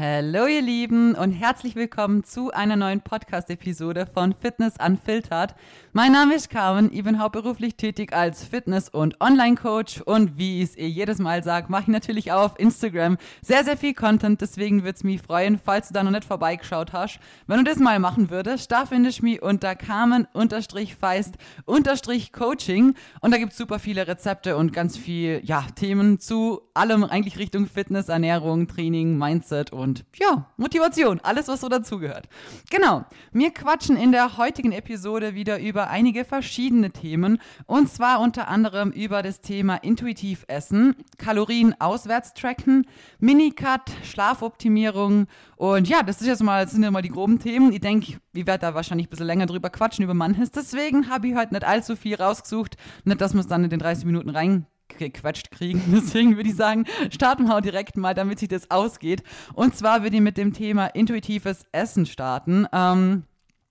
Hallo ihr Lieben und herzlich willkommen zu einer neuen Podcast-Episode von Fitness Unfiltered. Mein Name ist Carmen, ich bin hauptberuflich tätig als Fitness- und Online-Coach und wie ich es ihr jedes Mal sage, mache ich natürlich auch auf Instagram sehr, sehr viel Content, deswegen würde es mich freuen, falls du da noch nicht vorbeigeschaut hast. Wenn du das mal machen würdest, da findest du mich unter Carmen-Feist-Coaching und da gibt es super viele Rezepte und ganz viel, ja, Themen zu allem eigentlich Richtung Fitness, Ernährung, Training, Mindset und und ja, Motivation, alles, was so dazugehört. Genau, wir quatschen in der heutigen Episode wieder über einige verschiedene Themen und zwar unter anderem über das Thema intuitiv essen, Kalorien auswärts tracken, Minicut, Schlafoptimierung und ja, das ist jetzt mal, sind ja mal die groben Themen. Ich denke, ich werde da wahrscheinlich ein bisschen länger drüber quatschen über manches. Deswegen habe ich heute nicht allzu viel rausgesucht. Nicht, dass wir es dann in den 30 Minuten rein gequatscht kriegen. Deswegen würde ich sagen, starten wir direkt mal, damit sich das ausgeht. Und zwar würde ich mit dem Thema intuitives Essen starten. Ähm,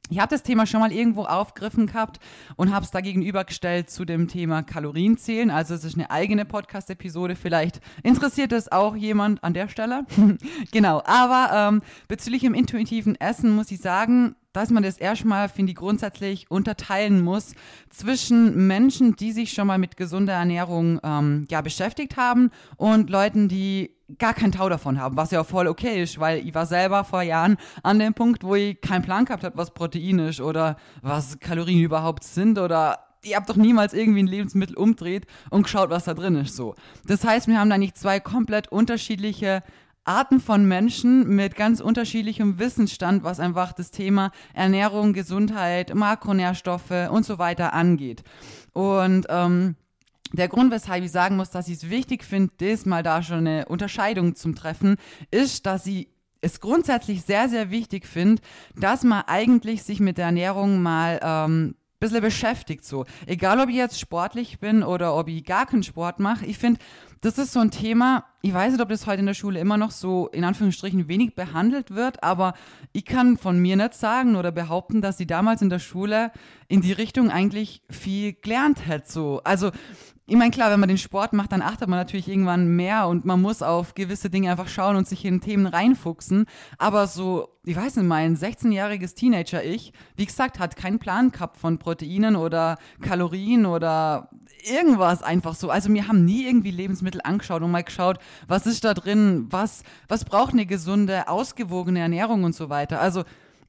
ich habe das Thema schon mal irgendwo aufgegriffen gehabt und habe es da gegenübergestellt zu dem Thema Kalorienzählen. Also es ist eine eigene Podcast-Episode. Vielleicht interessiert es auch jemand an der Stelle. genau. Aber ähm, bezüglich dem intuitiven Essen muss ich sagen, dass man das erstmal, finde ich, grundsätzlich unterteilen muss zwischen Menschen, die sich schon mal mit gesunder Ernährung ähm, ja, beschäftigt haben und Leuten, die gar keinen Tau davon haben, was ja auch voll okay ist, weil ich war selber vor Jahren an dem Punkt, wo ich keinen Plan gehabt habe, was Protein ist oder was Kalorien überhaupt sind oder ihr habt doch niemals irgendwie ein Lebensmittel umdreht und geschaut, was da drin ist, so. Das heißt, wir haben da nicht zwei komplett unterschiedliche Arten von Menschen mit ganz unterschiedlichem Wissensstand, was einfach das Thema Ernährung, Gesundheit, Makronährstoffe und so weiter angeht. Und ähm, der Grund, weshalb ich sagen muss, dass ich es wichtig finde, das mal da schon eine Unterscheidung zum Treffen, ist, dass ich es grundsätzlich sehr, sehr wichtig finde, dass man eigentlich sich mit der Ernährung mal ähm, bisschen beschäftigt so. Egal, ob ich jetzt sportlich bin oder ob ich gar keinen Sport mache. Ich finde, das ist so ein Thema, ich weiß nicht, ob das heute in der Schule immer noch so in Anführungsstrichen wenig behandelt wird, aber ich kann von mir nicht sagen oder behaupten, dass sie damals in der Schule in die Richtung eigentlich viel gelernt hätte. So. Also ich meine, klar, wenn man den Sport macht, dann achtet man natürlich irgendwann mehr und man muss auf gewisse Dinge einfach schauen und sich in Themen reinfuchsen. Aber so, ich weiß nicht, mein 16-jähriges Teenager-Ich, wie gesagt, hat keinen Plan gehabt von Proteinen oder Kalorien oder irgendwas einfach so. Also wir haben nie irgendwie Lebensmittel angeschaut und mal geschaut, was ist da drin, was, was braucht eine gesunde, ausgewogene Ernährung und so weiter. Also,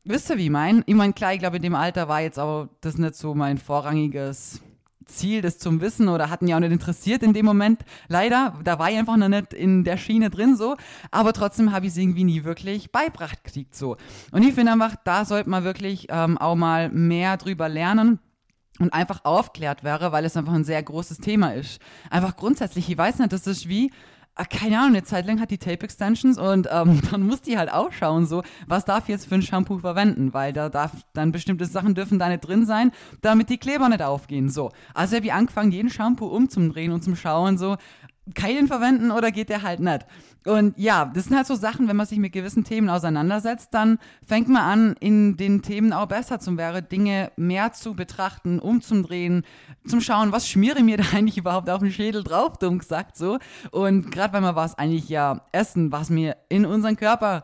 wisst ihr, wie ich meine? Ich meine, klar, ich glaube, in dem Alter war jetzt aber das nicht so mein vorrangiges Ziel, das zum Wissen oder hatten ja auch nicht interessiert in dem Moment. Leider, da war ich einfach noch nicht in der Schiene drin so, aber trotzdem habe ich es irgendwie nie wirklich beibracht gekriegt so. Und ich finde einfach, da sollte man wirklich ähm, auch mal mehr drüber lernen und einfach aufklärt wäre, weil es einfach ein sehr großes Thema ist. Einfach grundsätzlich, ich weiß nicht, das ist wie, keine Ahnung, eine Zeit lang hat die Tape Extensions und ähm, dann muss die halt auch schauen, so, was darf ich jetzt für ein Shampoo verwenden, weil da darf dann bestimmte Sachen dürfen da nicht drin sein, damit die Kleber nicht aufgehen, so. Also habe ich angefangen, jeden Shampoo umzudrehen und zum Schauen, so, keinen verwenden oder geht der halt nicht? Und ja, das sind halt so Sachen, wenn man sich mit gewissen Themen auseinandersetzt, dann fängt man an, in den Themen auch besser zu werden, Dinge mehr zu betrachten, umzudrehen, zum Schauen, was schmiere mir da eigentlich überhaupt auf den Schädel drauf, dumm gesagt so. Und gerade wenn wir was eigentlich ja essen, was mir in unseren Körper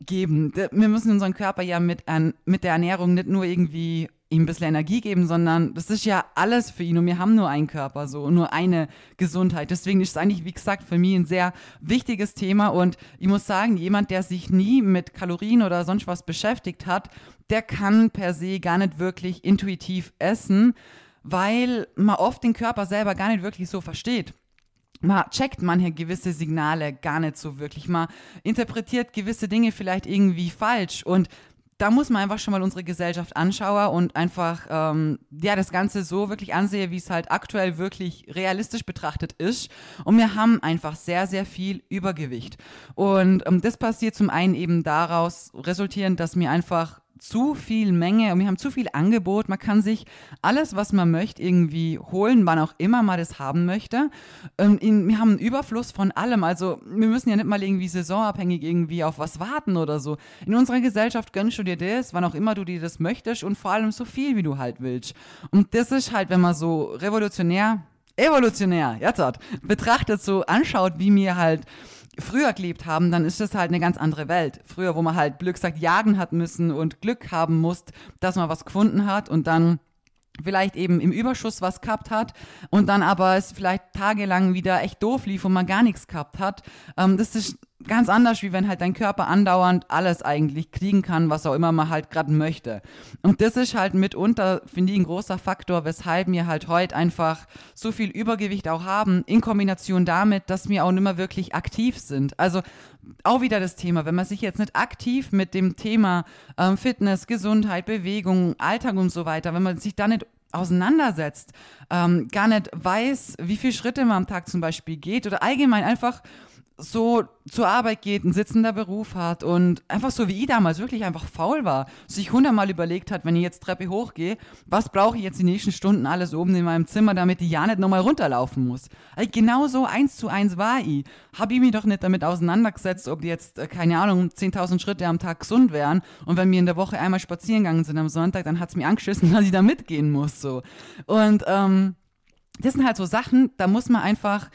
geben. Wir müssen unseren Körper ja mit, mit der Ernährung nicht nur irgendwie ihm ein bisschen Energie geben, sondern das ist ja alles für ihn und wir haben nur einen Körper so und nur eine Gesundheit. Deswegen ist es eigentlich, wie gesagt, für mich ein sehr wichtiges Thema und ich muss sagen, jemand, der sich nie mit Kalorien oder sonst was beschäftigt hat, der kann per se gar nicht wirklich intuitiv essen, weil man oft den Körper selber gar nicht wirklich so versteht man checkt manche gewisse Signale gar nicht so wirklich. Man interpretiert gewisse Dinge vielleicht irgendwie falsch und da muss man einfach schon mal unsere Gesellschaft anschauen und einfach ähm, ja das Ganze so wirklich ansehen, wie es halt aktuell wirklich realistisch betrachtet ist. Und wir haben einfach sehr, sehr viel Übergewicht. Und ähm, das passiert zum einen eben daraus resultierend, dass wir einfach zu viel Menge und wir haben zu viel Angebot. Man kann sich alles, was man möchte, irgendwie holen, wann auch immer man das haben möchte. Ähm, in, wir haben einen Überfluss von allem. Also wir müssen ja nicht mal irgendwie saisonabhängig irgendwie auf was warten oder so. In unserer Gesellschaft gönnst du dir das, wann auch immer du dir das möchtest und vor allem so viel, wie du halt willst. Und das ist halt, wenn man so revolutionär, evolutionär, jetzt hat, betrachtet, so anschaut, wie mir halt früher gelebt haben, dann ist das halt eine ganz andere Welt. Früher, wo man halt Glück sagt, jagen hat müssen und Glück haben muss, dass man was gefunden hat und dann vielleicht eben im Überschuss was gehabt hat und dann aber es vielleicht tagelang wieder echt doof lief und man gar nichts gehabt hat. Ähm, das ist ganz anders, wie wenn halt dein Körper andauernd alles eigentlich kriegen kann, was auch immer man halt gerade möchte. Und das ist halt mitunter, finde ich, ein großer Faktor, weshalb wir halt heute einfach so viel Übergewicht auch haben, in Kombination damit, dass wir auch nicht mehr wirklich aktiv sind. Also auch wieder das Thema, wenn man sich jetzt nicht aktiv mit dem Thema ähm, Fitness, Gesundheit, Bewegung, Alltag und so weiter, wenn man sich da nicht auseinandersetzt, ähm, gar nicht weiß, wie viele Schritte man am Tag zum Beispiel geht oder allgemein einfach so zur Arbeit geht, einen sitzender Beruf hat und einfach so wie ich damals wirklich einfach faul war, sich hundertmal überlegt hat, wenn ich jetzt Treppe hochgehe, was brauche ich jetzt die nächsten Stunden alles oben in meinem Zimmer, damit ich ja nicht nochmal runterlaufen muss. Also genau so eins zu eins war ich. Habe ich mich doch nicht damit auseinandergesetzt, ob die jetzt, äh, keine Ahnung, 10.000 Schritte am Tag gesund wären und wenn wir in der Woche einmal spazieren gegangen sind am Sonntag, dann hat es mir angeschissen, dass ich da mitgehen muss, so. Und, ähm, das sind halt so Sachen, da muss man einfach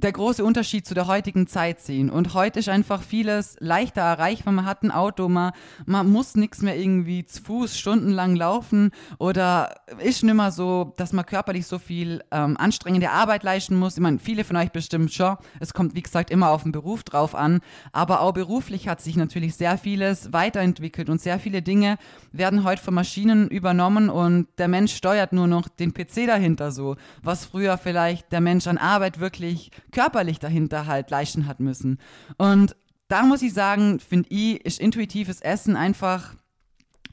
der große Unterschied zu der heutigen Zeit sehen. Und heute ist einfach vieles leichter erreichbar. Man hat ein Auto, man, man muss nichts mehr irgendwie zu Fuß stundenlang laufen oder ist nicht mehr so, dass man körperlich so viel ähm, anstrengende Arbeit leisten muss. Ich meine, viele von euch bestimmt schon. Es kommt, wie gesagt, immer auf den Beruf drauf an. Aber auch beruflich hat sich natürlich sehr vieles weiterentwickelt und sehr viele Dinge werden heute von Maschinen übernommen und der Mensch steuert nur noch den PC dahinter so, was früher vielleicht der Mensch an Arbeit wirklich körperlich dahinter halt leisten hat müssen. Und da muss ich sagen, finde ich, ist intuitives Essen einfach,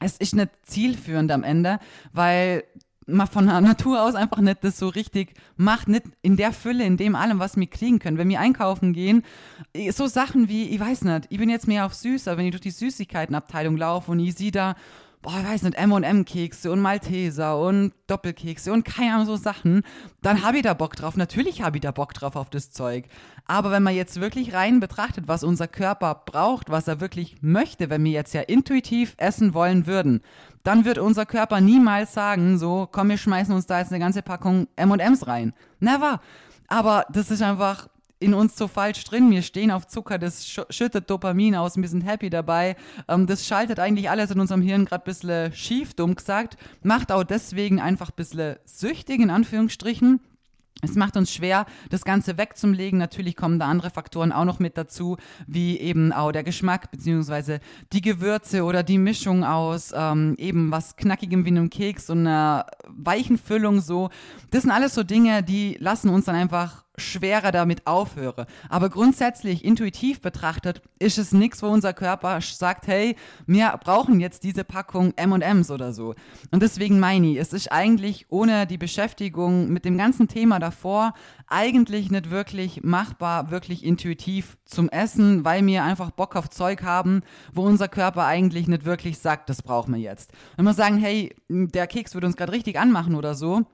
es ist nicht zielführend am Ende, weil man von der Natur aus einfach nicht das so richtig macht, nicht in der Fülle, in dem allem, was wir kriegen können. Wenn wir einkaufen gehen, so Sachen wie, ich weiß nicht, ich bin jetzt mehr auf süßer, wenn ich durch die Süßigkeitenabteilung laufe und ich sehe da boah, ich weiß nicht, M&M-Kekse und Malteser und Doppelkekse und keine Ahnung, so Sachen, dann habe ich da Bock drauf. Natürlich habe ich da Bock drauf auf das Zeug. Aber wenn man jetzt wirklich rein betrachtet, was unser Körper braucht, was er wirklich möchte, wenn wir jetzt ja intuitiv essen wollen würden, dann wird unser Körper niemals sagen, so, komm, wir schmeißen uns da jetzt eine ganze Packung M&Ms rein. Never. Aber das ist einfach in uns so falsch drin. Wir stehen auf Zucker, das schüttet Dopamin aus, wir sind happy dabei. Ähm, das schaltet eigentlich alles in unserem Hirn gerade ein bisschen schief, dumm gesagt. Macht auch deswegen einfach ein bisschen süchtig, in Anführungsstrichen. Es macht uns schwer, das Ganze wegzulegen. Natürlich kommen da andere Faktoren auch noch mit dazu, wie eben auch der Geschmack beziehungsweise die Gewürze oder die Mischung aus ähm, eben was Knackigem wie einem Keks und einer weichen Füllung so. Das sind alles so Dinge, die lassen uns dann einfach schwerer damit aufhöre. Aber grundsätzlich, intuitiv betrachtet, ist es nichts, wo unser Körper sagt, hey, wir brauchen jetzt diese Packung M&Ms oder so. Und deswegen meine ich, es ist eigentlich ohne die Beschäftigung mit dem ganzen Thema davor eigentlich nicht wirklich machbar, wirklich intuitiv zum Essen, weil wir einfach Bock auf Zeug haben, wo unser Körper eigentlich nicht wirklich sagt, das brauchen wir jetzt. Wenn wir sagen, hey, der Keks würde uns gerade richtig anmachen oder so,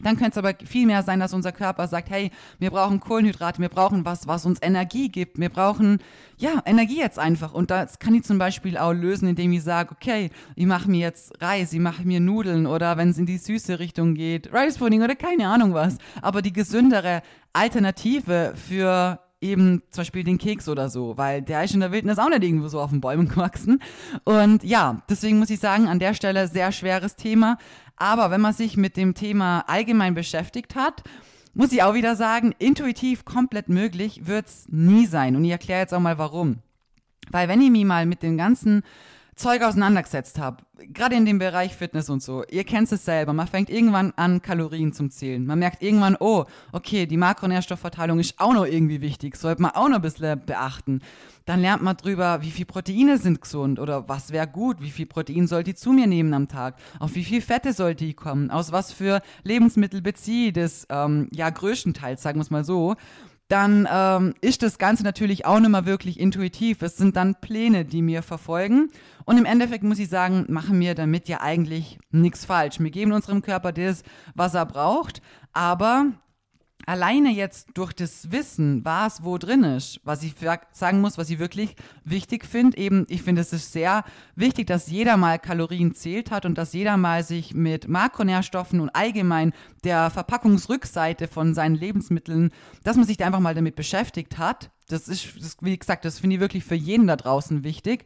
dann könnte es aber viel mehr sein, dass unser Körper sagt, hey, wir brauchen Kohlenhydrate, wir brauchen was, was uns Energie gibt. Wir brauchen, ja, Energie jetzt einfach. Und das kann ich zum Beispiel auch lösen, indem ich sage, okay, ich mache mir jetzt Reis, ich mache mir Nudeln oder wenn es in die süße Richtung geht, Rice Pudding oder keine Ahnung was. Aber die gesündere Alternative für eben zum Beispiel den Keks oder so, weil der ist in der Wildnis auch nicht irgendwo so auf den Bäumen gewachsen. Und ja, deswegen muss ich sagen, an der Stelle sehr schweres Thema. Aber wenn man sich mit dem Thema allgemein beschäftigt hat, muss ich auch wieder sagen, intuitiv komplett möglich wird es nie sein. Und ich erkläre jetzt auch mal warum. Weil wenn ich mich mal mit den ganzen Zeug auseinandergesetzt habe, gerade in dem Bereich Fitness und so, ihr kennt es selber, man fängt irgendwann an, Kalorien zum Zählen. Man merkt irgendwann, oh, okay, die Makronährstoffverteilung ist auch noch irgendwie wichtig, sollte man auch noch ein bisschen beachten. Dann lernt man drüber, wie viel Proteine sind gesund oder was wäre gut, wie viel Protein sollte ich zu mir nehmen am Tag, auf wie viel Fette sollte ich kommen, aus was für Lebensmittel beziehe ich das, ähm, ja, größtenteils, sagen wir es mal so dann ähm, ist das Ganze natürlich auch nicht mehr wirklich intuitiv. Es sind dann Pläne, die mir verfolgen. Und im Endeffekt muss ich sagen, machen wir damit ja eigentlich nichts falsch. Wir geben unserem Körper das, was er braucht. Aber alleine jetzt durch das Wissen, was wo drin ist, was ich sagen muss, was ich wirklich wichtig finde, eben, ich finde es ist sehr wichtig, dass jeder mal Kalorien zählt hat und dass jeder mal sich mit Makronährstoffen und allgemein der Verpackungsrückseite von seinen Lebensmitteln, dass man sich da einfach mal damit beschäftigt hat. Das ist, das, wie gesagt, das finde ich wirklich für jeden da draußen wichtig.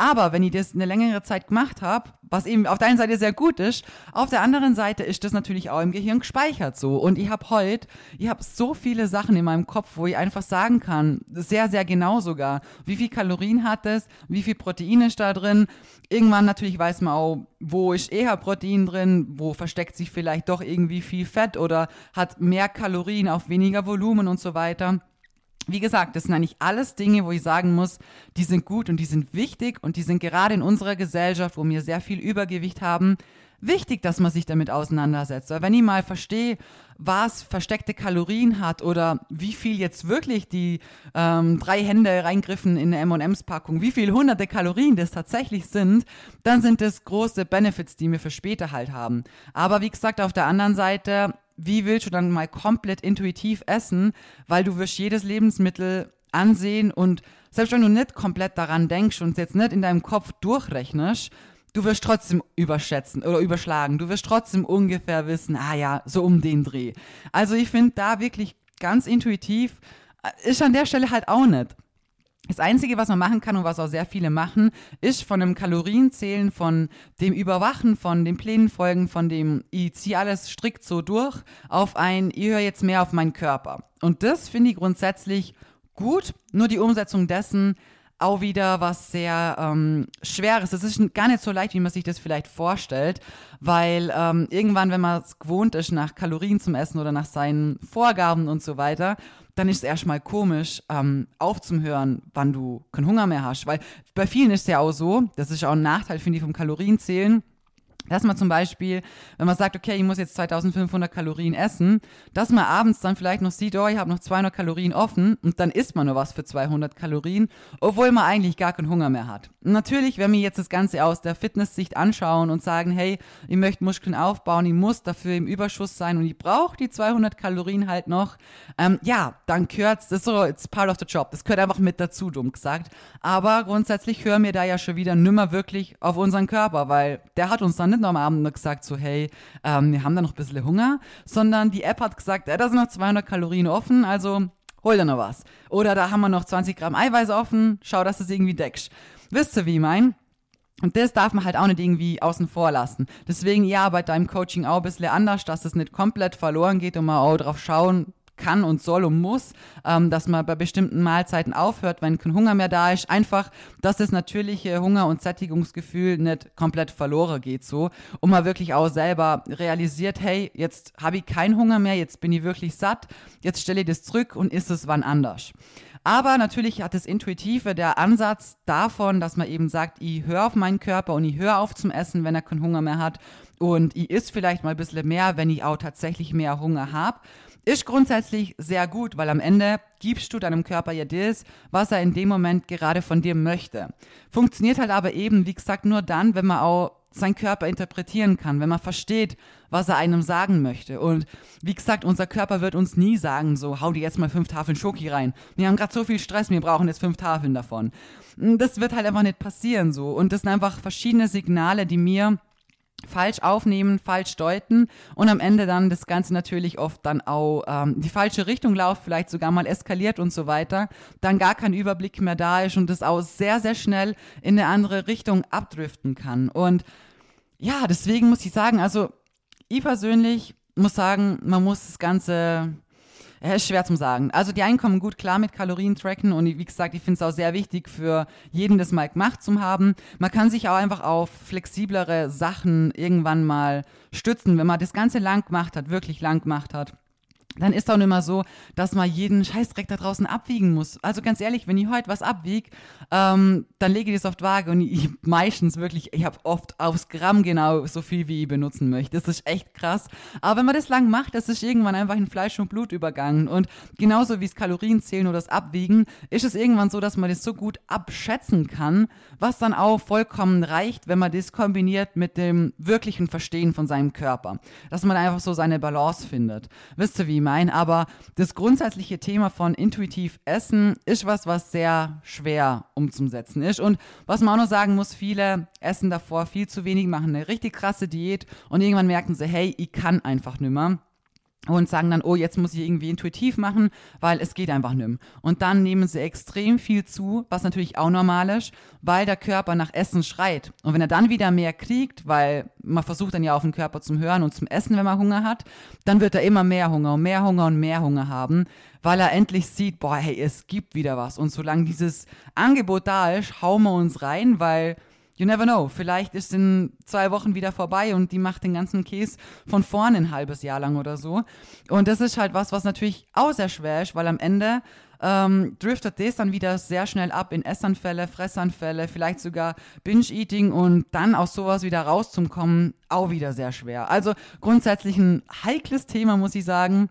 Aber wenn ich das eine längere Zeit gemacht habe, was eben auf der einen Seite sehr gut ist, auf der anderen Seite ist das natürlich auch im Gehirn gespeichert so. Und ich habe heute, ich habe so viele Sachen in meinem Kopf, wo ich einfach sagen kann, sehr, sehr genau sogar, wie viel Kalorien hat es, wie viel Protein ist da drin. Irgendwann natürlich weiß man auch, wo ist eher Protein drin, wo versteckt sich vielleicht doch irgendwie viel Fett oder hat mehr Kalorien auf weniger Volumen und so weiter wie gesagt, das sind eigentlich alles Dinge, wo ich sagen muss, die sind gut und die sind wichtig und die sind gerade in unserer Gesellschaft, wo wir sehr viel Übergewicht haben, wichtig, dass man sich damit auseinandersetzt. Weil wenn ich mal verstehe, was versteckte Kalorien hat oder wie viel jetzt wirklich die ähm, drei Hände reingriffen in eine M&M's-Packung, wie viel hunderte Kalorien das tatsächlich sind, dann sind das große Benefits, die wir für später halt haben. Aber wie gesagt, auf der anderen Seite wie willst du dann mal komplett intuitiv essen, weil du wirst jedes Lebensmittel ansehen und selbst wenn du nicht komplett daran denkst und jetzt nicht in deinem Kopf durchrechnest, du wirst trotzdem überschätzen oder überschlagen. Du wirst trotzdem ungefähr wissen, ah ja, so um den Dreh. Also ich finde da wirklich ganz intuitiv, äh, ist an der Stelle halt auch nicht. Das Einzige, was man machen kann und was auch sehr viele machen, ist von dem Kalorienzählen, von dem Überwachen, von den Plänen folgen, von dem, ich ziehe alles strikt so durch, auf ein, ich höre jetzt mehr auf meinen Körper. Und das finde ich grundsätzlich gut, nur die Umsetzung dessen auch wieder was sehr ähm, Schweres. Es ist gar nicht so leicht, wie man sich das vielleicht vorstellt, weil ähm, irgendwann, wenn man es gewohnt ist, nach Kalorien zum Essen oder nach seinen Vorgaben und so weiter, dann ist es erstmal komisch, ähm, aufzuhören, wann du keinen Hunger mehr hast. Weil bei vielen ist es ja auch so, das ist auch ein Nachteil, finde ich, vom Kalorienzählen dass man zum Beispiel, wenn man sagt, okay, ich muss jetzt 2500 Kalorien essen, dass man abends dann vielleicht noch sieht, oh, ich habe noch 200 Kalorien offen und dann isst man nur was für 200 Kalorien, obwohl man eigentlich gar keinen Hunger mehr hat. Natürlich, wenn wir jetzt das Ganze aus der Fitnesssicht anschauen und sagen, hey, ich möchte Muskeln aufbauen, ich muss dafür im Überschuss sein und ich brauche die 200 Kalorien halt noch, ähm, ja, dann gehört das ist so, it's part of the job. Das gehört einfach mit dazu, dumm gesagt. Aber grundsätzlich hören wir da ja schon wieder nimmer wirklich auf unseren Körper, weil der hat uns dann nicht nicht noch am Abend nur gesagt, so, hey, ähm, wir haben da noch ein bisschen Hunger, sondern die App hat gesagt, äh, da sind noch 200 Kalorien offen, also hol dir noch was. Oder da haben wir noch 20 Gramm Eiweiß offen, schau, dass du es irgendwie deckst. Wisst ihr, wie ich mein? Und das darf man halt auch nicht irgendwie außen vor lassen. Deswegen ja, bei deinem Coaching auch ein bisschen anders, dass es nicht komplett verloren geht und man auch drauf schauen kann und soll und muss, ähm, dass man bei bestimmten Mahlzeiten aufhört, wenn kein Hunger mehr da ist. Einfach, dass das natürliche Hunger- und Sättigungsgefühl nicht komplett verloren geht so. Und man wirklich auch selber realisiert, hey, jetzt habe ich keinen Hunger mehr, jetzt bin ich wirklich satt, jetzt stelle ich das zurück und ist es wann anders. Aber natürlich hat das Intuitive der Ansatz davon, dass man eben sagt, ich höre auf meinen Körper und ich höre auf zum Essen, wenn er keinen Hunger mehr hat. Und ich isst vielleicht mal ein bisschen mehr, wenn ich auch tatsächlich mehr Hunger habe. Ist grundsätzlich sehr gut, weil am Ende gibst du deinem Körper ja das, was er in dem Moment gerade von dir möchte. Funktioniert halt aber eben, wie gesagt, nur dann, wenn man auch seinen Körper interpretieren kann, wenn man versteht, was er einem sagen möchte. Und wie gesagt, unser Körper wird uns nie sagen, so, hau dir jetzt mal fünf Tafeln Schoki rein. Wir haben gerade so viel Stress, wir brauchen jetzt fünf Tafeln davon. Das wird halt einfach nicht passieren so. Und das sind einfach verschiedene Signale, die mir falsch aufnehmen, falsch deuten und am Ende dann das Ganze natürlich oft dann auch ähm, die falsche Richtung läuft, vielleicht sogar mal eskaliert und so weiter, dann gar kein Überblick mehr da ist und das auch sehr, sehr schnell in eine andere Richtung abdriften kann. Und ja, deswegen muss ich sagen, also ich persönlich muss sagen, man muss das Ganze ist schwer zu sagen. Also die einen kommen gut klar mit Kalorien tracken und wie gesagt, ich finde es auch sehr wichtig für jeden, das mal gemacht zu haben. Man kann sich auch einfach auf flexiblere Sachen irgendwann mal stützen, wenn man das Ganze lang gemacht hat, wirklich lang gemacht hat dann ist auch nicht mehr so, dass man jeden Scheißdreck da draußen abwiegen muss. Also ganz ehrlich, wenn ich heute was abwiege, ähm, dann lege ich das auf die Waage und ich, ich meistens wirklich, ich habe oft aufs Gramm genau so viel, wie ich benutzen möchte. Das ist echt krass. Aber wenn man das lang macht, das ist irgendwann einfach in Fleisch und Blut übergangen. Und genauso wie es Kalorien zählen oder das Abwiegen, ist es irgendwann so, dass man das so gut abschätzen kann, was dann auch vollkommen reicht, wenn man das kombiniert mit dem wirklichen Verstehen von seinem Körper. Dass man einfach so seine Balance findet. Wisst ihr, wie allgemein, aber das grundsätzliche Thema von intuitiv Essen ist was, was sehr schwer umzusetzen ist. Und was man auch noch sagen muss, viele essen davor viel zu wenig, machen eine richtig krasse Diät und irgendwann merken sie, hey, ich kann einfach nimmer und sagen dann, oh, jetzt muss ich irgendwie intuitiv machen, weil es geht einfach mehr. Und dann nehmen sie extrem viel zu, was natürlich auch normal ist, weil der Körper nach Essen schreit. Und wenn er dann wieder mehr kriegt, weil man versucht dann ja auf den Körper zum Hören und zum Essen, wenn man Hunger hat, dann wird er immer mehr Hunger und mehr Hunger und mehr Hunger haben, weil er endlich sieht, boah, hey, es gibt wieder was. Und solange dieses Angebot da ist, hauen wir uns rein, weil You never know. Vielleicht ist in zwei Wochen wieder vorbei und die macht den ganzen Käse von vorne ein halbes Jahr lang oder so. Und das ist halt was, was natürlich auch sehr schwer ist, weil am Ende ähm, driftet das dann wieder sehr schnell ab in Essanfälle, Fressanfälle, vielleicht sogar Binge-Eating und dann aus sowas wieder rauszukommen, auch wieder sehr schwer. Also grundsätzlich ein heikles Thema, muss ich sagen.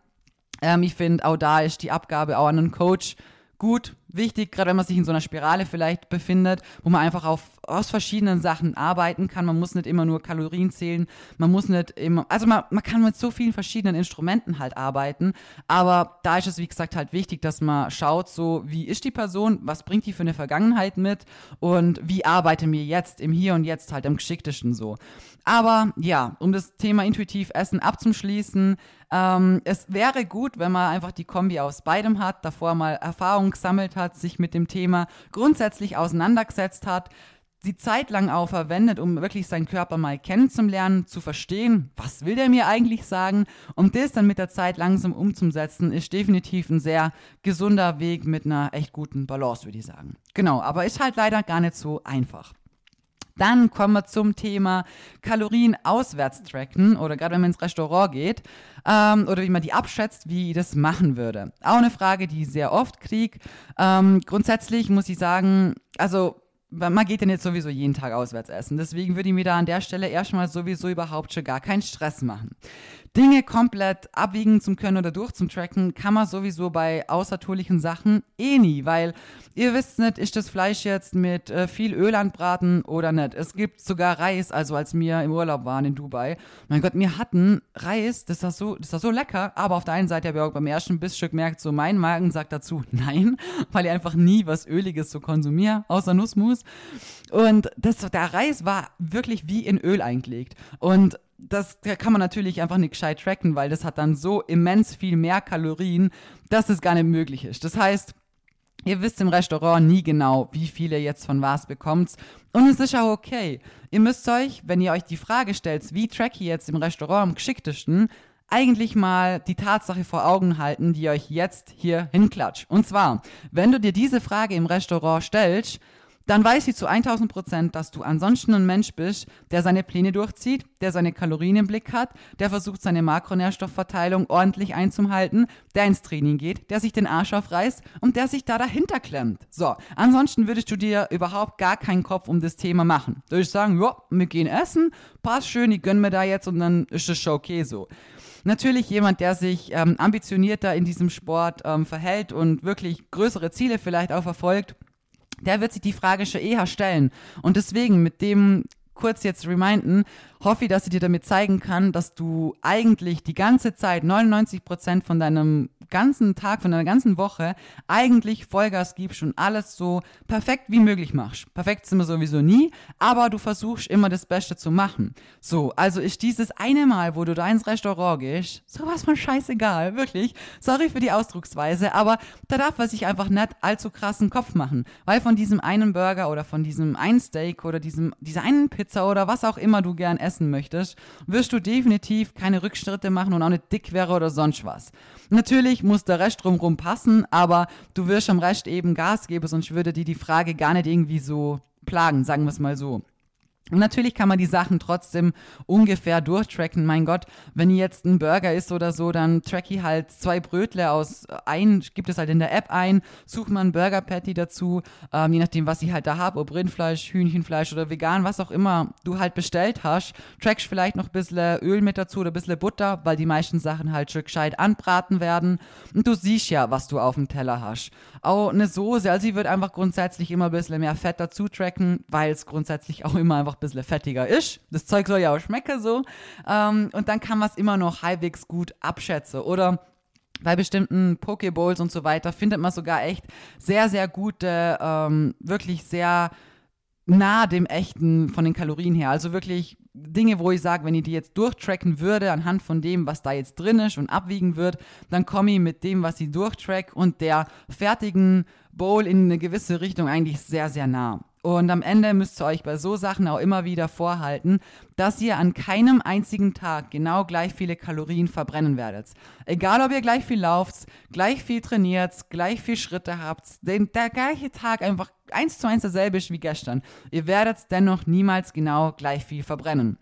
Ähm, ich finde, auch da ist die Abgabe auch an einen Coach gut, wichtig, gerade wenn man sich in so einer Spirale vielleicht befindet, wo man einfach auf, aus verschiedenen Sachen arbeiten kann. Man muss nicht immer nur Kalorien zählen, man muss nicht immer, also man, man kann mit so vielen verschiedenen Instrumenten halt arbeiten, aber da ist es, wie gesagt, halt wichtig, dass man schaut, so, wie ist die Person, was bringt die für eine Vergangenheit mit? Und wie arbeite mir jetzt im Hier und Jetzt halt am geschicktesten so. Aber ja, um das Thema intuitiv Essen abzuschließen, ähm, es wäre gut, wenn man einfach die Kombi aus beidem hat, davor mal Erfahrung gesammelt hat, sich mit dem Thema grundsätzlich auseinandergesetzt hat, die Zeit lang auch verwendet, um wirklich seinen Körper mal kennenzulernen, zu verstehen, was will der mir eigentlich sagen, um das dann mit der Zeit langsam umzusetzen, ist definitiv ein sehr gesunder Weg mit einer echt guten Balance, würde ich sagen. Genau, aber ist halt leider gar nicht so einfach. Dann kommen wir zum Thema Kalorien auswärts tracken oder gerade wenn man ins Restaurant geht ähm, oder wie man die abschätzt, wie ich das machen würde. Auch eine Frage, die ich sehr oft kriege. Ähm, grundsätzlich muss ich sagen, also man geht denn jetzt sowieso jeden Tag auswärts essen. Deswegen würde ich mir da an der Stelle erstmal sowieso überhaupt schon gar keinen Stress machen. Dinge komplett abwiegen zum Können oder durchzutracken, kann man sowieso bei außertourlichen Sachen eh nie, weil ihr wisst nicht, ist das Fleisch jetzt mit äh, viel Öl anbraten oder nicht. Es gibt sogar Reis, also als wir im Urlaub waren in Dubai. Mein Gott, wir hatten Reis, das war so, das war so lecker, aber auf der einen Seite habe ich auch beim ersten Bissstück gemerkt, so mein Magen sagt dazu nein, weil ich einfach nie was Öliges so konsumiere, außer Nussmus. Und das, der Reis war wirklich wie in Öl eingelegt. Und das kann man natürlich einfach nicht gescheit tracken, weil das hat dann so immens viel mehr Kalorien, dass es gar nicht möglich ist. Das heißt, ihr wisst im Restaurant nie genau, wie viel ihr jetzt von was bekommt. Und es ist auch okay. Ihr müsst euch, wenn ihr euch die Frage stellt, wie track ich jetzt im Restaurant am geschicktesten, eigentlich mal die Tatsache vor Augen halten, die euch jetzt hier hinklatscht. Und zwar, wenn du dir diese Frage im Restaurant stellst, dann weiß sie zu 1000 Prozent, dass du ansonsten ein Mensch bist, der seine Pläne durchzieht, der seine Kalorien im Blick hat, der versucht, seine Makronährstoffverteilung ordentlich einzuhalten, der ins Training geht, der sich den Arsch aufreißt und der sich da dahinter klemmt. So, ansonsten würdest du dir überhaupt gar keinen Kopf um das Thema machen. Du würdest sagen, ja, wir gehen essen, passt schön, ich gönn mir da jetzt und dann ist es schon okay so. Natürlich jemand, der sich ähm, ambitionierter in diesem Sport ähm, verhält und wirklich größere Ziele vielleicht auch verfolgt, der wird sich die Frage schon eher stellen. Und deswegen mit dem kurz jetzt reminden, hoffe ich, dass ich dir damit zeigen kann, dass du eigentlich die ganze Zeit 99 Prozent von deinem ganzen Tag, von deiner ganzen Woche eigentlich Vollgas gibst und alles so perfekt wie möglich machst. Perfekt sind wir sowieso nie, aber du versuchst immer das Beste zu machen. So, also ist dieses eine Mal, wo du da ins Restaurant gehst, sowas von scheißegal, wirklich. Sorry für die Ausdrucksweise, aber da darf man sich einfach nicht allzu krassen Kopf machen, weil von diesem einen Burger oder von diesem einen Steak oder diesem, dieser einen Pizza oder was auch immer du gern essen möchtest, wirst du definitiv keine Rückschritte machen und auch nicht dick wäre oder sonst was. Natürlich muss der Rest drumherum passen, aber du wirst am Rest eben Gas geben, sonst würde dir die Frage gar nicht irgendwie so plagen, sagen wir es mal so. Und natürlich kann man die Sachen trotzdem ungefähr durchtracken. Mein Gott, wenn jetzt ein Burger ist oder so, dann track ich halt zwei Brötle aus ein, gibt es halt in der App ein, suche mal ein Burger Patty dazu, ähm, je nachdem, was ich halt da habe, ob Rindfleisch, Hühnchenfleisch oder vegan, was auch immer du halt bestellt hast, trackst vielleicht noch ein bisschen Öl mit dazu oder ein bisschen Butter, weil die meisten Sachen halt schon gescheit anbraten werden. Und du siehst ja, was du auf dem Teller hast. Auch eine Soße, also sie wird einfach grundsätzlich immer ein bisschen mehr Fett dazu tracken, weil es grundsätzlich auch immer einfach ein bisschen fettiger ist. Das Zeug soll ja auch schmecken so. Ähm, und dann kann man es immer noch halbwegs gut abschätzen. Oder bei bestimmten Pokeballs und so weiter findet man sogar echt sehr, sehr gute, ähm, wirklich sehr nah dem echten von den Kalorien her. Also wirklich Dinge, wo ich sage, wenn ich die jetzt durchtracken würde, anhand von dem, was da jetzt drin ist und abwiegen wird, dann komme ich mit dem, was ich durchtrack und der fertigen Bowl in eine gewisse Richtung eigentlich sehr, sehr nah. Und am Ende müsst ihr euch bei so Sachen auch immer wieder vorhalten, dass ihr an keinem einzigen Tag genau gleich viele Kalorien verbrennen werdet. Egal, ob ihr gleich viel lauft, gleich viel trainiert, gleich viel Schritte habt, den, der gleiche Tag einfach eins zu eins dasselbe ist wie gestern. Ihr werdet dennoch niemals genau gleich viel verbrennen.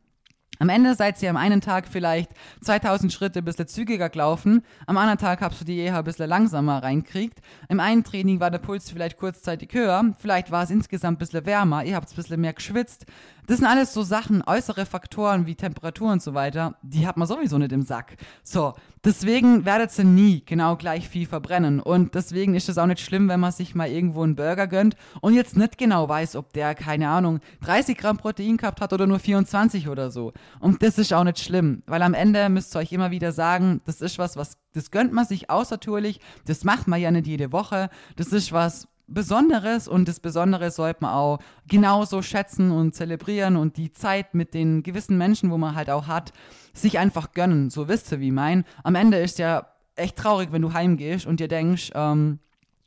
Am Ende seid ihr am einen Tag vielleicht 2000 Schritte ein bisschen zügiger gelaufen, am anderen Tag habt du die eher ein bisschen langsamer reinkriegt. Im einen Training war der Puls vielleicht kurzzeitig höher, vielleicht war es insgesamt ein bisschen wärmer, ihr habt ein bisschen mehr geschwitzt. Das sind alles so Sachen, äußere Faktoren wie Temperatur und so weiter, die hat man sowieso nicht im Sack. So, deswegen werdet ihr nie genau gleich viel verbrennen und deswegen ist es auch nicht schlimm, wenn man sich mal irgendwo einen Burger gönnt und jetzt nicht genau weiß, ob der, keine Ahnung, 30 Gramm Protein gehabt hat oder nur 24 oder so. Und das ist auch nicht schlimm, weil am Ende müsst ihr euch immer wieder sagen, das ist was, was, das gönnt man sich außertourlich, das macht man ja nicht jede Woche, das ist was Besonderes und das Besondere sollte man auch genauso schätzen und zelebrieren und die Zeit mit den gewissen Menschen, wo man halt auch hat, sich einfach gönnen. So wisst ihr, wie mein. Am Ende ist ja echt traurig, wenn du heimgehst und dir denkst, ähm,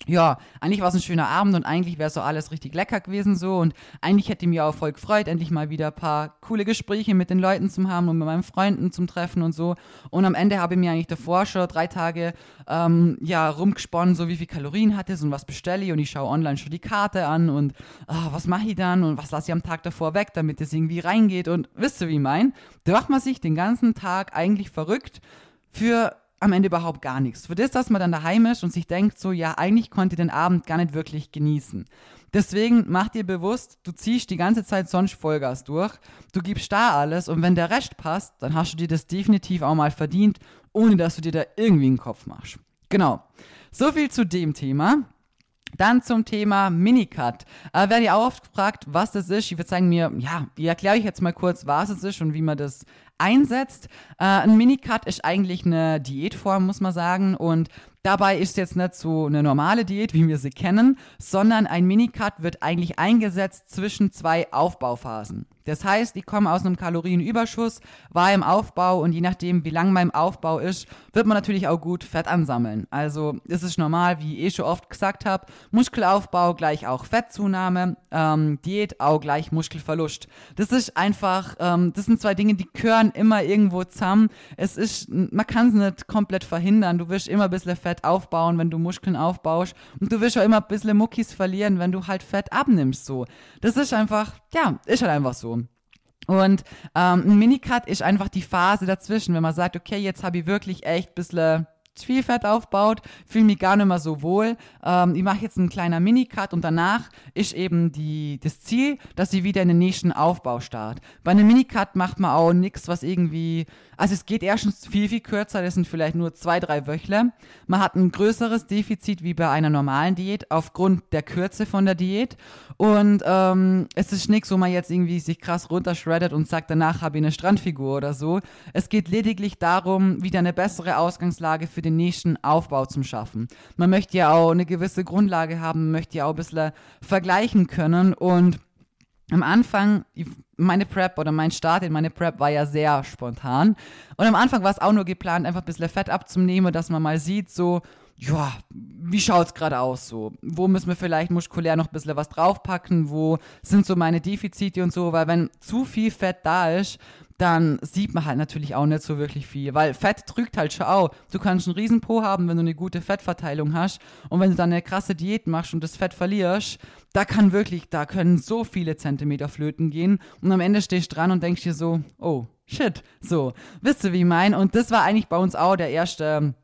ja, eigentlich war es ein schöner Abend und eigentlich wäre so alles richtig lecker gewesen so und eigentlich hätte mich auch voll gefreut, endlich mal wieder ein paar coole Gespräche mit den Leuten zu haben und mit meinen Freunden zum Treffen und so. Und am Ende habe ich mir eigentlich davor schon drei Tage ähm, ja rumgesponnen, so wie viel Kalorien hat es und was bestelle ich und ich schaue online schon die Karte an und oh, was mache ich dann und was lasse ich am Tag davor weg, damit es irgendwie reingeht und wisst ihr, wie ich mein? Da macht man sich den ganzen Tag eigentlich verrückt für am Ende überhaupt gar nichts. Für das, dass man dann daheim ist und sich denkt, so, ja, eigentlich konnte ich den Abend gar nicht wirklich genießen. Deswegen mach dir bewusst, du ziehst die ganze Zeit sonst Vollgas durch, du gibst da alles und wenn der Rest passt, dann hast du dir das definitiv auch mal verdient, ohne dass du dir da irgendwie einen Kopf machst. Genau. So viel zu dem Thema. Dann zum Thema Minicut. Äh, werde ich auch oft gefragt, was das ist. Ich würde sagen mir, ja, ich erkläre euch jetzt mal kurz, was es ist und wie man das einsetzt. Äh, ein Minicut ist eigentlich eine Diätform, muss man sagen. Und dabei ist jetzt nicht so eine normale Diät, wie wir sie kennen, sondern ein Minicut wird eigentlich eingesetzt zwischen zwei Aufbauphasen. Das heißt, ich komme aus einem Kalorienüberschuss, war im Aufbau und je nachdem, wie lang mein Aufbau ist, wird man natürlich auch gut Fett ansammeln. Also ist es normal, wie ich eh schon oft gesagt habe, Muskelaufbau gleich auch Fettzunahme, ähm, Diät auch gleich Muskelverlust. Das ist einfach, ähm, das sind zwei Dinge, die gehören immer irgendwo zusammen. Es ist, man kann es nicht komplett verhindern. Du wirst immer ein bisschen Fett aufbauen, wenn du Muskeln aufbaust und du wirst auch immer ein bisschen Muckis verlieren, wenn du halt Fett abnimmst. So, das ist einfach, ja, ist halt einfach so. Und ähm, ein Minicut ist einfach die Phase dazwischen, wenn man sagt, okay, jetzt habe ich wirklich echt ein bisschen viel Fett aufbaut, fühle mich gar nicht mehr so wohl. Ähm, ich mache jetzt einen kleinen Minicut und danach ist eben die, das Ziel, dass sie wieder in den nächsten Aufbau startet. Bei einem Minicut macht man auch nichts, was irgendwie, also es geht erstens viel, viel kürzer, das sind vielleicht nur zwei, drei Wöchle. Man hat ein größeres Defizit wie bei einer normalen Diät aufgrund der Kürze von der Diät und ähm, es ist nichts, wo man jetzt irgendwie sich krass runterschreddet und sagt, danach habe ich eine Strandfigur oder so. Es geht lediglich darum, wieder eine bessere Ausgangslage für den nächsten Aufbau zu schaffen. Man möchte ja auch eine gewisse Grundlage haben, möchte ja auch ein bisschen vergleichen können und am Anfang, meine Prep oder mein Start in meine Prep war ja sehr spontan. Und am Anfang war es auch nur geplant, einfach ein bisschen Fett abzunehmen, dass man mal sieht, so, ja, wie schaut's gerade aus so? Wo müssen wir vielleicht muskulär noch ein bisschen was draufpacken? Wo sind so meine Defizite und so? Weil wenn zu viel Fett da ist, dann sieht man halt natürlich auch nicht so wirklich viel, weil Fett drückt halt schon auch. Du kannst einen riesen Po haben, wenn du eine gute Fettverteilung hast und wenn du dann eine krasse Diät machst und das Fett verlierst, da kann wirklich, da können so viele Zentimeter flöten gehen und am Ende stehst du dran und denkst dir so, oh, shit, so, wisst ihr, wie ich meine? Und das war eigentlich bei uns auch der erste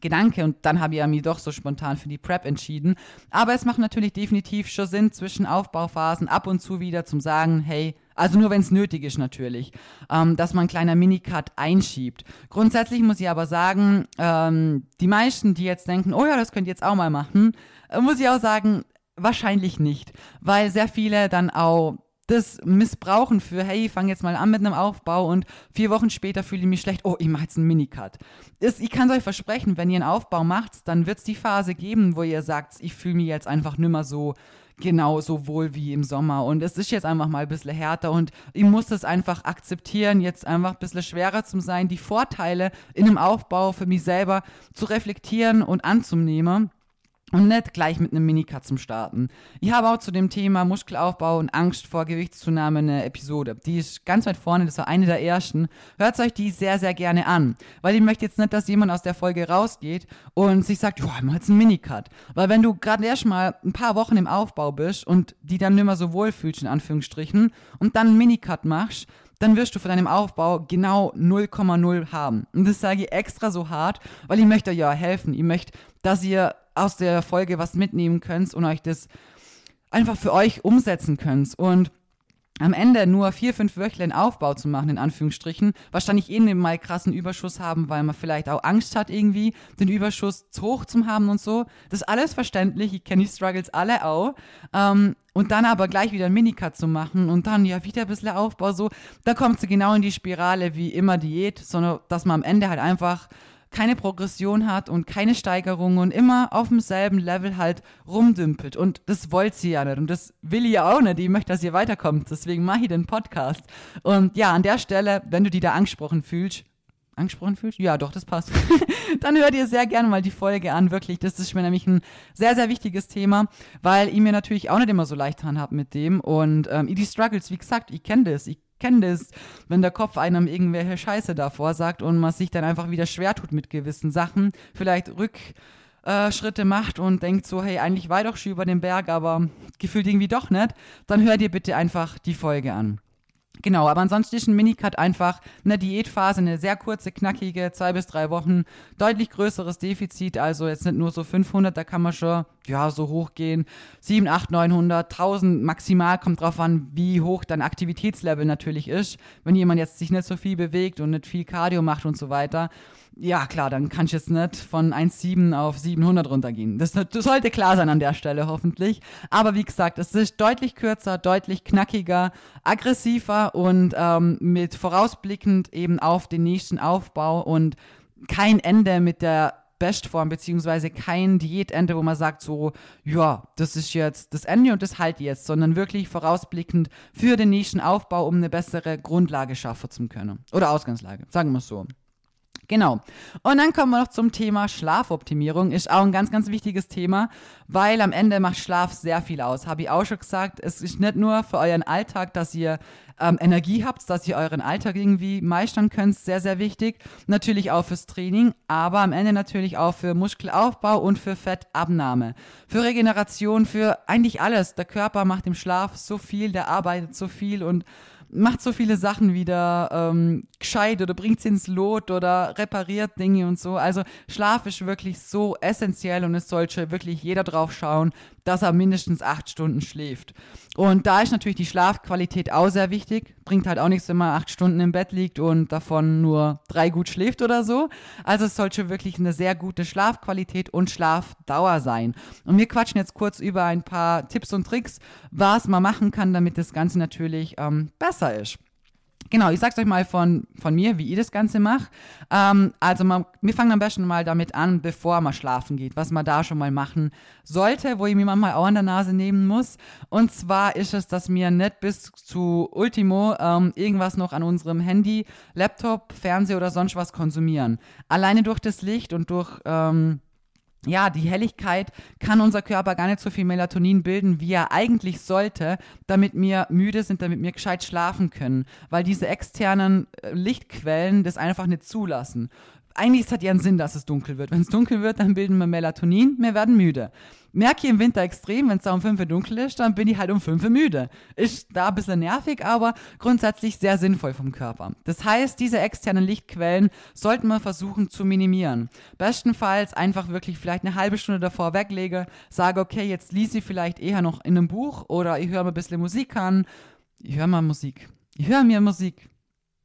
Gedanke und dann habe ich mich doch so spontan für die Prep entschieden. Aber es macht natürlich definitiv schon Sinn, zwischen Aufbauphasen ab und zu wieder zum sagen, hey, also nur wenn es nötig ist natürlich, ähm, dass man ein kleiner Minicut einschiebt. Grundsätzlich muss ich aber sagen, ähm, die meisten, die jetzt denken, oh ja, das könnt ihr jetzt auch mal machen, äh, muss ich auch sagen, wahrscheinlich nicht, weil sehr viele dann auch das missbrauchen für, hey, ich fange jetzt mal an mit einem Aufbau und vier Wochen später fühle ich mich schlecht, oh, ich mache jetzt einen Minicut. Ich kann euch versprechen, wenn ihr einen Aufbau macht, dann wird es die Phase geben, wo ihr sagt, ich fühle mich jetzt einfach nimmer so genauso wohl wie im Sommer. Und es ist jetzt einfach mal ein bisschen härter und ich muss es einfach akzeptieren, jetzt einfach ein bisschen schwerer zu sein, die Vorteile in einem Aufbau für mich selber zu reflektieren und anzunehmen und nicht gleich mit einem Minicut zum Starten. Ich habe auch zu dem Thema Muskelaufbau und Angst vor Gewichtszunahme eine Episode. Die ist ganz weit vorne, das war eine der ersten. Hört euch die sehr, sehr gerne an. Weil ich möchte jetzt nicht, dass jemand aus der Folge rausgeht und sich sagt, ja, ich mach jetzt einen Minicut. Weil wenn du gerade erst mal ein paar Wochen im Aufbau bist und die dann nicht mehr so wohlfühlst, in Anführungsstrichen, und dann einen Minicut machst, dann wirst du von deinem Aufbau genau 0,0 haben. Und das sage ich extra so hart, weil ich möchte euch ja helfen. Ich möchte, dass ihr aus der Folge was mitnehmen könnt und euch das einfach für euch umsetzen könnt. Und am Ende nur vier, fünf Wöchlein Aufbau zu machen, in Anführungsstrichen, wahrscheinlich eh mal krassen Überschuss haben, weil man vielleicht auch Angst hat, irgendwie den Überschuss zu hoch zu haben und so. Das ist alles verständlich. Ich kenne die Struggles alle auch. Ähm, und dann aber gleich wieder ein Minicut zu machen und dann ja wieder ein bisschen Aufbau, so, da kommt sie genau in die Spirale wie immer Diät, sondern dass man am Ende halt einfach keine Progression hat und keine Steigerung und immer auf demselben Level halt rumdümpelt. Und das wollt sie ja nicht. Und das will ich ja auch nicht. Ich möchte, dass ihr weiterkommt. Deswegen mache ich den Podcast. Und ja, an der Stelle, wenn du dich da angesprochen fühlst, angesprochen fühlst? Ja, doch, das passt. Dann hört ihr sehr gerne mal die Folge an. Wirklich, das ist mir nämlich ein sehr, sehr wichtiges Thema, weil ich mir natürlich auch nicht immer so leicht dran habe mit dem. Und ähm, die Struggles, wie gesagt, ich kenne das. Ich kenne das, wenn der Kopf einem irgendwelche Scheiße davor sagt und man sich dann einfach wieder schwer tut mit gewissen Sachen, vielleicht Rückschritte macht und denkt so, hey, eigentlich war ich doch schon über den Berg, aber gefühlt irgendwie doch nicht, dann hör dir bitte einfach die Folge an. Genau, aber ansonsten ist ein Minicut einfach eine Diätphase, eine sehr kurze, knackige, zwei bis drei Wochen, deutlich größeres Defizit, also jetzt nicht nur so 500, da kann man schon, ja, so hoch gehen, 7, 8, 900, 1000 maximal, kommt drauf an, wie hoch dein Aktivitätslevel natürlich ist. Wenn jemand jetzt sich nicht so viel bewegt und nicht viel Cardio macht und so weiter, ja klar, dann kann ich jetzt nicht von 1,7 auf 700 runtergehen. Das, das, sollte klar sein an der Stelle hoffentlich. Aber wie gesagt, es ist deutlich kürzer, deutlich knackiger, aggressiver und ähm, mit vorausblickend eben auf den nächsten Aufbau und kein Ende mit der Bestform, beziehungsweise kein Diätende, wo man sagt so, ja, das ist jetzt das Ende und das halt jetzt, sondern wirklich vorausblickend für den nächsten Aufbau, um eine bessere Grundlage schaffen zu können. Oder Ausgangslage, sagen wir es so. Genau. Und dann kommen wir noch zum Thema Schlafoptimierung. Ist auch ein ganz, ganz wichtiges Thema, weil am Ende macht Schlaf sehr viel aus. Habe ich auch schon gesagt. Es ist nicht nur für euren Alltag, dass ihr ähm, Energie habt, dass ihr euren Alltag irgendwie meistern könnt, sehr, sehr wichtig. Natürlich auch fürs Training, aber am Ende natürlich auch für Muskelaufbau und für Fettabnahme. Für Regeneration, für eigentlich alles. Der Körper macht im Schlaf so viel, der arbeitet so viel und macht so viele Sachen wieder ähm, gescheit oder bringt sie ins Lot oder repariert Dinge und so. Also Schlaf ist wirklich so essentiell und es sollte wirklich jeder drauf schauen, dass er mindestens acht Stunden schläft. Und da ist natürlich die Schlafqualität auch sehr wichtig. Bringt halt auch nichts, wenn man acht Stunden im Bett liegt und davon nur drei gut schläft oder so. Also es sollte wirklich eine sehr gute Schlafqualität und Schlafdauer sein. Und wir quatschen jetzt kurz über ein paar Tipps und Tricks, was man machen kann, damit das Ganze natürlich ähm, besser ist. Genau, ich sag's euch mal von, von mir, wie ich das Ganze mache. Ähm, also man, wir fangen am besten mal damit an, bevor man schlafen geht, was man da schon mal machen sollte, wo ich mir manchmal auch an der Nase nehmen muss. Und zwar ist es, dass wir nicht bis zu Ultimo ähm, irgendwas noch an unserem Handy, Laptop, Fernseher oder sonst was konsumieren. Alleine durch das Licht und durch... Ähm, ja, die Helligkeit kann unser Körper gar nicht so viel Melatonin bilden, wie er eigentlich sollte, damit wir müde sind, damit wir gescheit schlafen können, weil diese externen äh, Lichtquellen das einfach nicht zulassen eigentlich es ja einen Sinn, dass es dunkel wird. Wenn es dunkel wird, dann bilden wir Melatonin, wir werden müde. Merke ich im Winter extrem, wenn es da um 5 Uhr dunkel ist, dann bin ich halt um 5 Uhr müde. Ist da ein bisschen nervig, aber grundsätzlich sehr sinnvoll vom Körper. Das heißt, diese externen Lichtquellen sollten wir versuchen zu minimieren. Bestenfalls einfach wirklich vielleicht eine halbe Stunde davor weglege, sage, okay, jetzt lese ich vielleicht eher noch in einem Buch oder ich höre mal ein bisschen Musik an. Ich höre mal Musik. Ich höre mir Musik.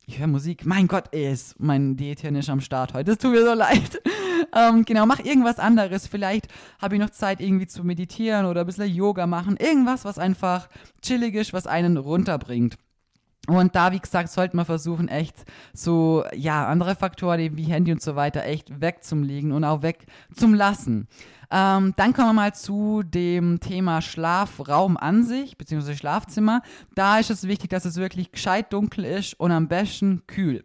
Ich höre Musik. Mein Gott, ey, ist mein Diätchen ist am Start heute. Es tut mir so leid. ähm, genau, mach irgendwas anderes. Vielleicht habe ich noch Zeit, irgendwie zu meditieren oder ein bisschen Yoga machen. Irgendwas, was einfach chillig ist, was einen runterbringt. Und da, wie gesagt, sollte man versuchen, echt so, ja, andere Faktoren wie Handy und so weiter echt wegzumlegen und auch weg. Ähm, dann kommen wir mal zu dem Thema Schlafraum an sich, beziehungsweise Schlafzimmer. Da ist es wichtig, dass es wirklich gescheit dunkel ist und am besten kühl.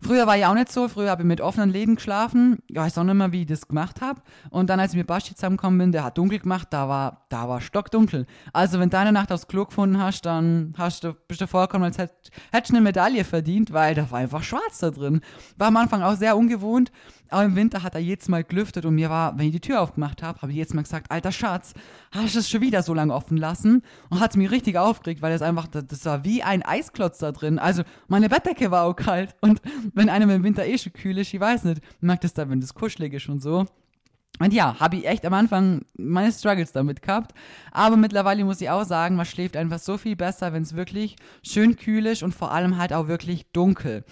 Früher war ich auch nicht so. Früher habe ich mit offenen Läden geschlafen. Ich weiß auch nicht mehr, wie ich das gemacht habe. Und dann, als ich mit Basti zusammengekommen bin, der hat dunkel gemacht, da war, da war stockdunkel. Also, wenn du eine Nacht aufs Klo gefunden hast, dann hast du, bist du vorgekommen, als hättest du eine Medaille verdient, weil da war einfach schwarz da drin. War am Anfang auch sehr ungewohnt. Aber im Winter hat er jedes Mal gelüftet und mir war, wenn ich die Tür aufgemacht habe, habe ich jedes Mal gesagt, alter Schatz, hast du es schon wieder so lange offen lassen? Und hat es mich richtig aufgeregt, weil es einfach, das war wie ein Eisklotz da drin. Also meine Bettdecke war auch kalt. Und wenn einem im Winter eh schon kühl ist, ich weiß nicht, mag das da, wenn das kuschelig ist und so. Und ja, habe ich echt am Anfang meine Struggles damit gehabt. Aber mittlerweile muss ich auch sagen, man schläft einfach so viel besser, wenn es wirklich schön kühl ist und vor allem halt auch wirklich dunkel.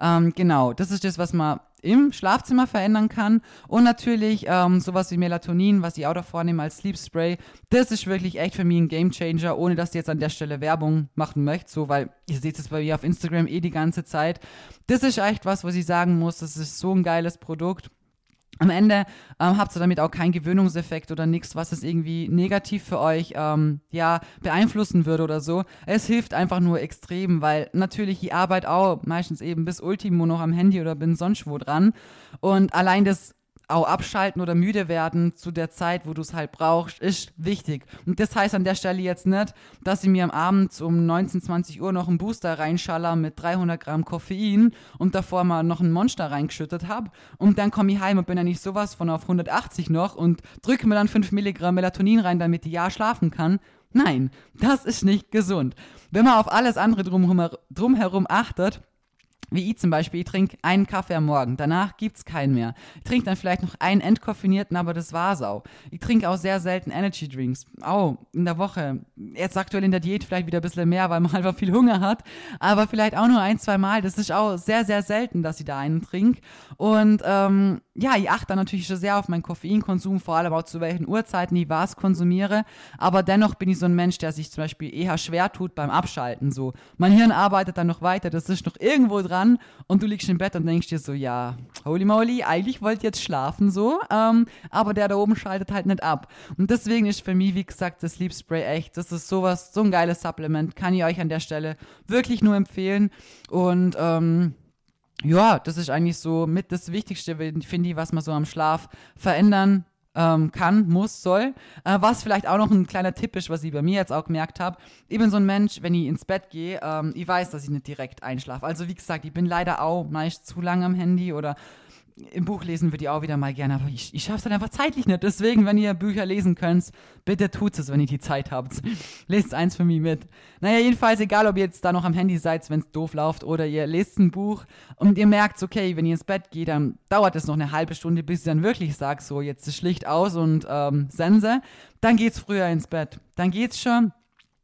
Ähm, genau, das ist das, was man im Schlafzimmer verändern kann. Und natürlich ähm, sowas wie Melatonin, was ich auch davor nehme als Sleep Spray. Das ist wirklich echt für mich ein Game Changer, ohne dass ich jetzt an der Stelle Werbung machen möchte, so, weil ihr seht es bei mir auf Instagram eh die ganze Zeit. Das ist echt was, was ich sagen muss. Das ist so ein geiles Produkt. Am Ende ähm, habt ihr damit auch keinen Gewöhnungseffekt oder nichts, was es irgendwie negativ für euch ähm, ja, beeinflussen würde oder so. Es hilft einfach nur extrem, weil natürlich die Arbeit auch meistens eben bis Ultimo noch am Handy oder bin sonst wo dran. Und allein das auch abschalten oder müde werden zu der Zeit, wo du es halt brauchst, ist wichtig. Und das heißt an der Stelle jetzt nicht, dass ich mir am Abend um 19, 20 Uhr noch einen Booster reinschaller mit 300 Gramm Koffein und davor mal noch ein Monster reingeschüttet habe. Und dann komme ich heim und bin ja nicht sowas von auf 180 noch und drücke mir dann 5 Milligramm Melatonin rein, damit ich ja schlafen kann. Nein, das ist nicht gesund. Wenn man auf alles andere drumherum achtet, wie ich zum Beispiel, ich trinke einen Kaffee am Morgen, danach gibt's keinen mehr. Ich trinke dann vielleicht noch einen entkoffinierten, aber das war's auch. Ich trinke auch sehr selten Energy Drinks. Auch in der Woche. Jetzt aktuell in der Diät vielleicht wieder ein bisschen mehr, weil man einfach viel Hunger hat. Aber vielleicht auch nur ein, zwei Mal. Das ist auch sehr, sehr selten, dass ich da einen trinke. Und ähm, ja, ich achte natürlich schon sehr auf meinen Koffeinkonsum, vor allem auch zu welchen Uhrzeiten ich was konsumiere. Aber dennoch bin ich so ein Mensch, der sich zum Beispiel eher schwer tut beim Abschalten. So, mein Hirn arbeitet dann noch weiter, das ist noch irgendwo dran dran und du liegst im Bett und denkst dir so, ja, holy moly, eigentlich wollte ich jetzt schlafen so, ähm, aber der da oben schaltet halt nicht ab. Und deswegen ist für mich, wie gesagt, das Sleep Spray echt, das ist sowas, so ein geiles Supplement, kann ich euch an der Stelle wirklich nur empfehlen und ähm, ja, das ist eigentlich so mit das Wichtigste, finde ich, was man so am Schlaf verändern ähm, kann, muss, soll. Äh, was vielleicht auch noch ein kleiner Tipp ist, was ich bei mir jetzt auch gemerkt habe. Ich bin so ein Mensch, wenn ich ins Bett gehe, ähm, ich weiß, dass ich nicht direkt einschlafe. Also wie gesagt, ich bin leider auch meist zu lange am Handy oder im Buch lesen würde ich auch wieder mal gerne, aber ich, ich schaffe es dann einfach zeitlich nicht. Deswegen, wenn ihr Bücher lesen könnt, bitte tut es, wenn ihr die Zeit habt. lest eins für mich mit. Naja, jedenfalls, egal ob ihr jetzt da noch am Handy seid, wenn es doof läuft, oder ihr lest ein Buch und ihr merkt, okay, wenn ihr ins Bett geht, dann dauert es noch eine halbe Stunde, bis ihr dann wirklich sagt, so, jetzt ist schlicht aus und ähm, Sense, dann geht's früher ins Bett. Dann geht's schon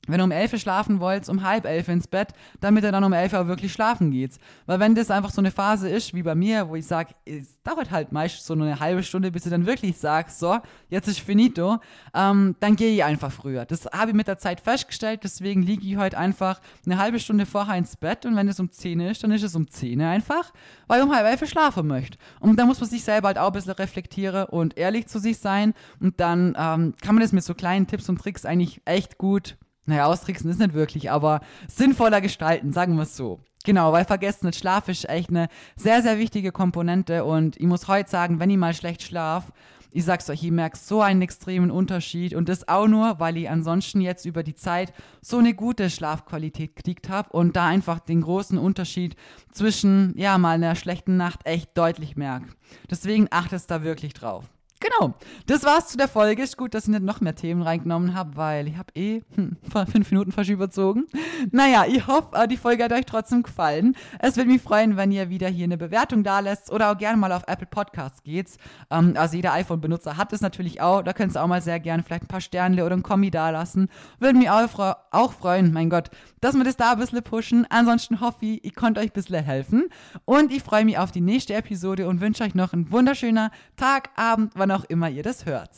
wenn du um elf schlafen wolltest, um halb elf ins Bett, damit er dann um elf Uhr wirklich schlafen geht. Weil wenn das einfach so eine Phase ist, wie bei mir, wo ich sage, es dauert halt meist so eine halbe Stunde, bis du dann wirklich sagst, so, jetzt ist finito, ähm, dann gehe ich einfach früher. Das habe ich mit der Zeit festgestellt, deswegen liege ich heute einfach eine halbe Stunde vorher ins Bett und wenn es um zehn ist, dann ist es um zehn einfach, weil ich um halb elf schlafen möchte. Und da muss man sich selber halt auch ein bisschen reflektieren und ehrlich zu sich sein und dann ähm, kann man das mit so kleinen Tipps und Tricks eigentlich echt gut naja, austricksen ist nicht wirklich, aber sinnvoller gestalten, sagen wir es so. Genau, weil vergessen nicht, Schlaf ist echt eine sehr, sehr wichtige Komponente und ich muss heute sagen, wenn ich mal schlecht schlaf, ich sag's euch, ich merke so einen extremen Unterschied und das auch nur, weil ich ansonsten jetzt über die Zeit so eine gute Schlafqualität gekriegt habe und da einfach den großen Unterschied zwischen, ja, mal einer schlechten Nacht echt deutlich merke. Deswegen achtet da wirklich drauf. Genau, das war's zu der Folge. Ist gut, dass ich nicht noch mehr Themen reingenommen habe, weil ich habe eh hm, fünf Minuten fast überzogen. Naja, ich hoffe, äh, die Folge hat euch trotzdem gefallen. Es würde mich freuen, wenn ihr wieder hier eine Bewertung da lässt oder auch gerne mal auf Apple Podcasts geht. Ähm, also jeder iPhone-Benutzer hat es natürlich auch. Da könnt ihr auch mal sehr gerne vielleicht ein paar Sterne oder ein Kommi da lassen. Würde mich auch, auch freuen, mein Gott, dass wir das da ein bisschen pushen. Ansonsten hoffe ich, ich konnte euch ein bisschen helfen. Und ich freue mich auf die nächste Episode und wünsche euch noch einen wunderschönen Tag, Abend, auch immer ihr das hört.